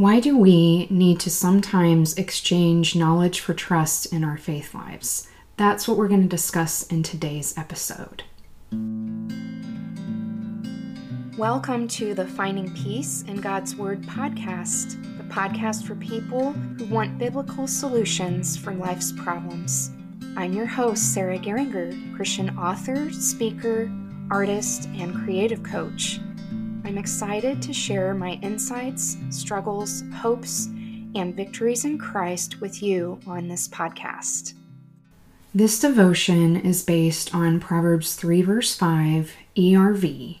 Why do we need to sometimes exchange knowledge for trust in our faith lives? That's what we're going to discuss in today's episode. Welcome to the Finding Peace in God's Word podcast, the podcast for people who want biblical solutions for life's problems. I'm your host, Sarah Geringer, Christian author, speaker, artist, and creative coach. I'm excited to share my insights, struggles, hopes, and victories in Christ with you on this podcast. This devotion is based on Proverbs 3, verse 5, ERV.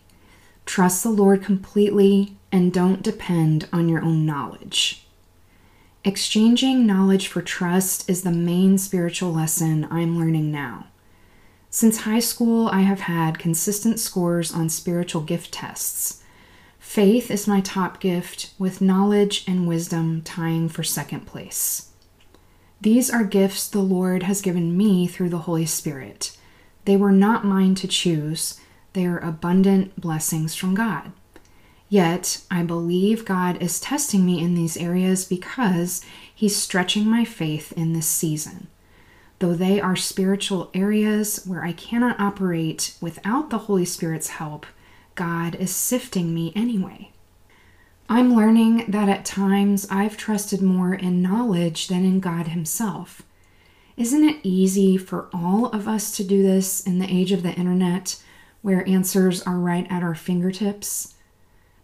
Trust the Lord completely and don't depend on your own knowledge. Exchanging knowledge for trust is the main spiritual lesson I'm learning now. Since high school, I have had consistent scores on spiritual gift tests. Faith is my top gift, with knowledge and wisdom tying for second place. These are gifts the Lord has given me through the Holy Spirit. They were not mine to choose, they are abundant blessings from God. Yet, I believe God is testing me in these areas because He's stretching my faith in this season. Though they are spiritual areas where I cannot operate without the Holy Spirit's help, God is sifting me anyway. I'm learning that at times I've trusted more in knowledge than in God Himself. Isn't it easy for all of us to do this in the age of the internet where answers are right at our fingertips?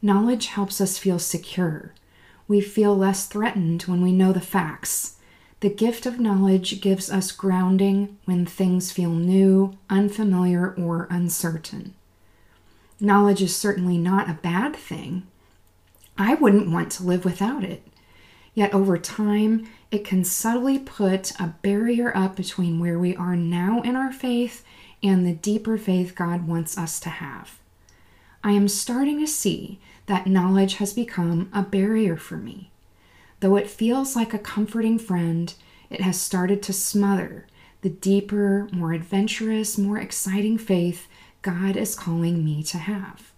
Knowledge helps us feel secure. We feel less threatened when we know the facts. The gift of knowledge gives us grounding when things feel new, unfamiliar, or uncertain. Knowledge is certainly not a bad thing. I wouldn't want to live without it. Yet over time, it can subtly put a barrier up between where we are now in our faith and the deeper faith God wants us to have. I am starting to see that knowledge has become a barrier for me. Though it feels like a comforting friend, it has started to smother the deeper, more adventurous, more exciting faith God is calling me to have.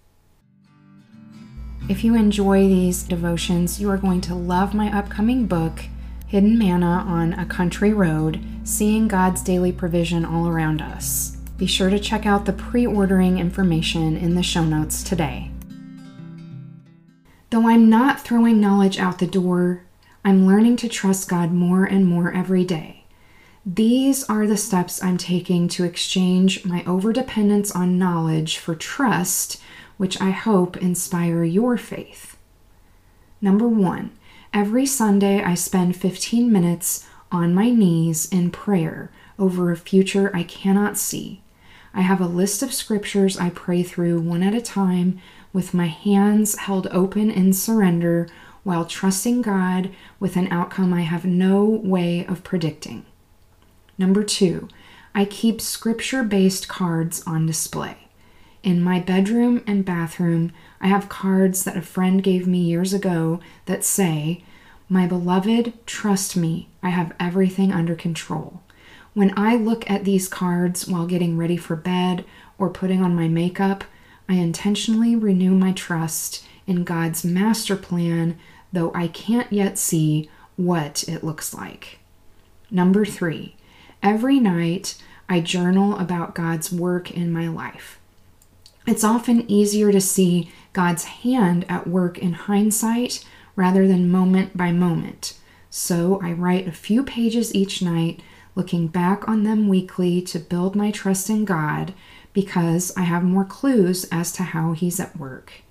If you enjoy these devotions, you are going to love my upcoming book, Hidden Manna on a Country Road Seeing God's Daily Provision All Around Us. Be sure to check out the pre ordering information in the show notes today. Though I'm not throwing knowledge out the door, I'm learning to trust God more and more every day. These are the steps I'm taking to exchange my overdependence on knowledge for trust, which I hope inspire your faith. Number one, every Sunday I spend 15 minutes on my knees in prayer over a future I cannot see. I have a list of scriptures I pray through one at a time with my hands held open in surrender while trusting God with an outcome I have no way of predicting. Number two, I keep scripture based cards on display. In my bedroom and bathroom, I have cards that a friend gave me years ago that say, My beloved, trust me, I have everything under control. When I look at these cards while getting ready for bed or putting on my makeup, I intentionally renew my trust in God's master plan, though I can't yet see what it looks like. Number three, every night I journal about God's work in my life. It's often easier to see God's hand at work in hindsight rather than moment by moment. So I write a few pages each night looking back on them weekly to build my trust in God because I have more clues as to how He's at work.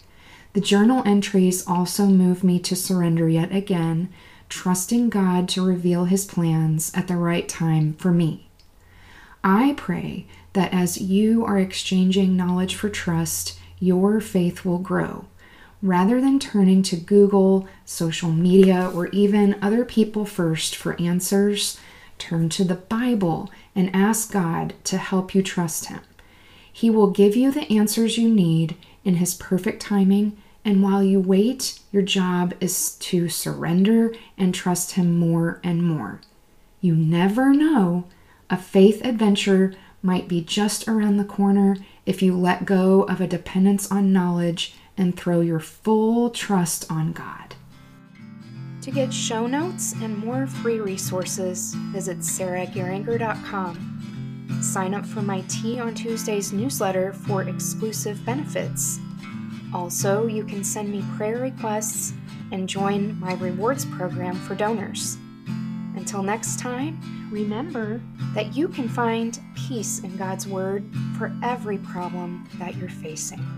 The journal entries also move me to surrender yet again, trusting God to reveal His plans at the right time for me. I pray that as you are exchanging knowledge for trust, your faith will grow. Rather than turning to Google, social media, or even other people first for answers, Turn to the Bible and ask God to help you trust Him. He will give you the answers you need in His perfect timing, and while you wait, your job is to surrender and trust Him more and more. You never know, a faith adventure might be just around the corner if you let go of a dependence on knowledge and throw your full trust on God. To get show notes and more free resources, visit sarahgeringer.com. Sign up for my Tea on Tuesdays newsletter for exclusive benefits. Also, you can send me prayer requests and join my rewards program for donors. Until next time, remember that you can find peace in God's Word for every problem that you're facing.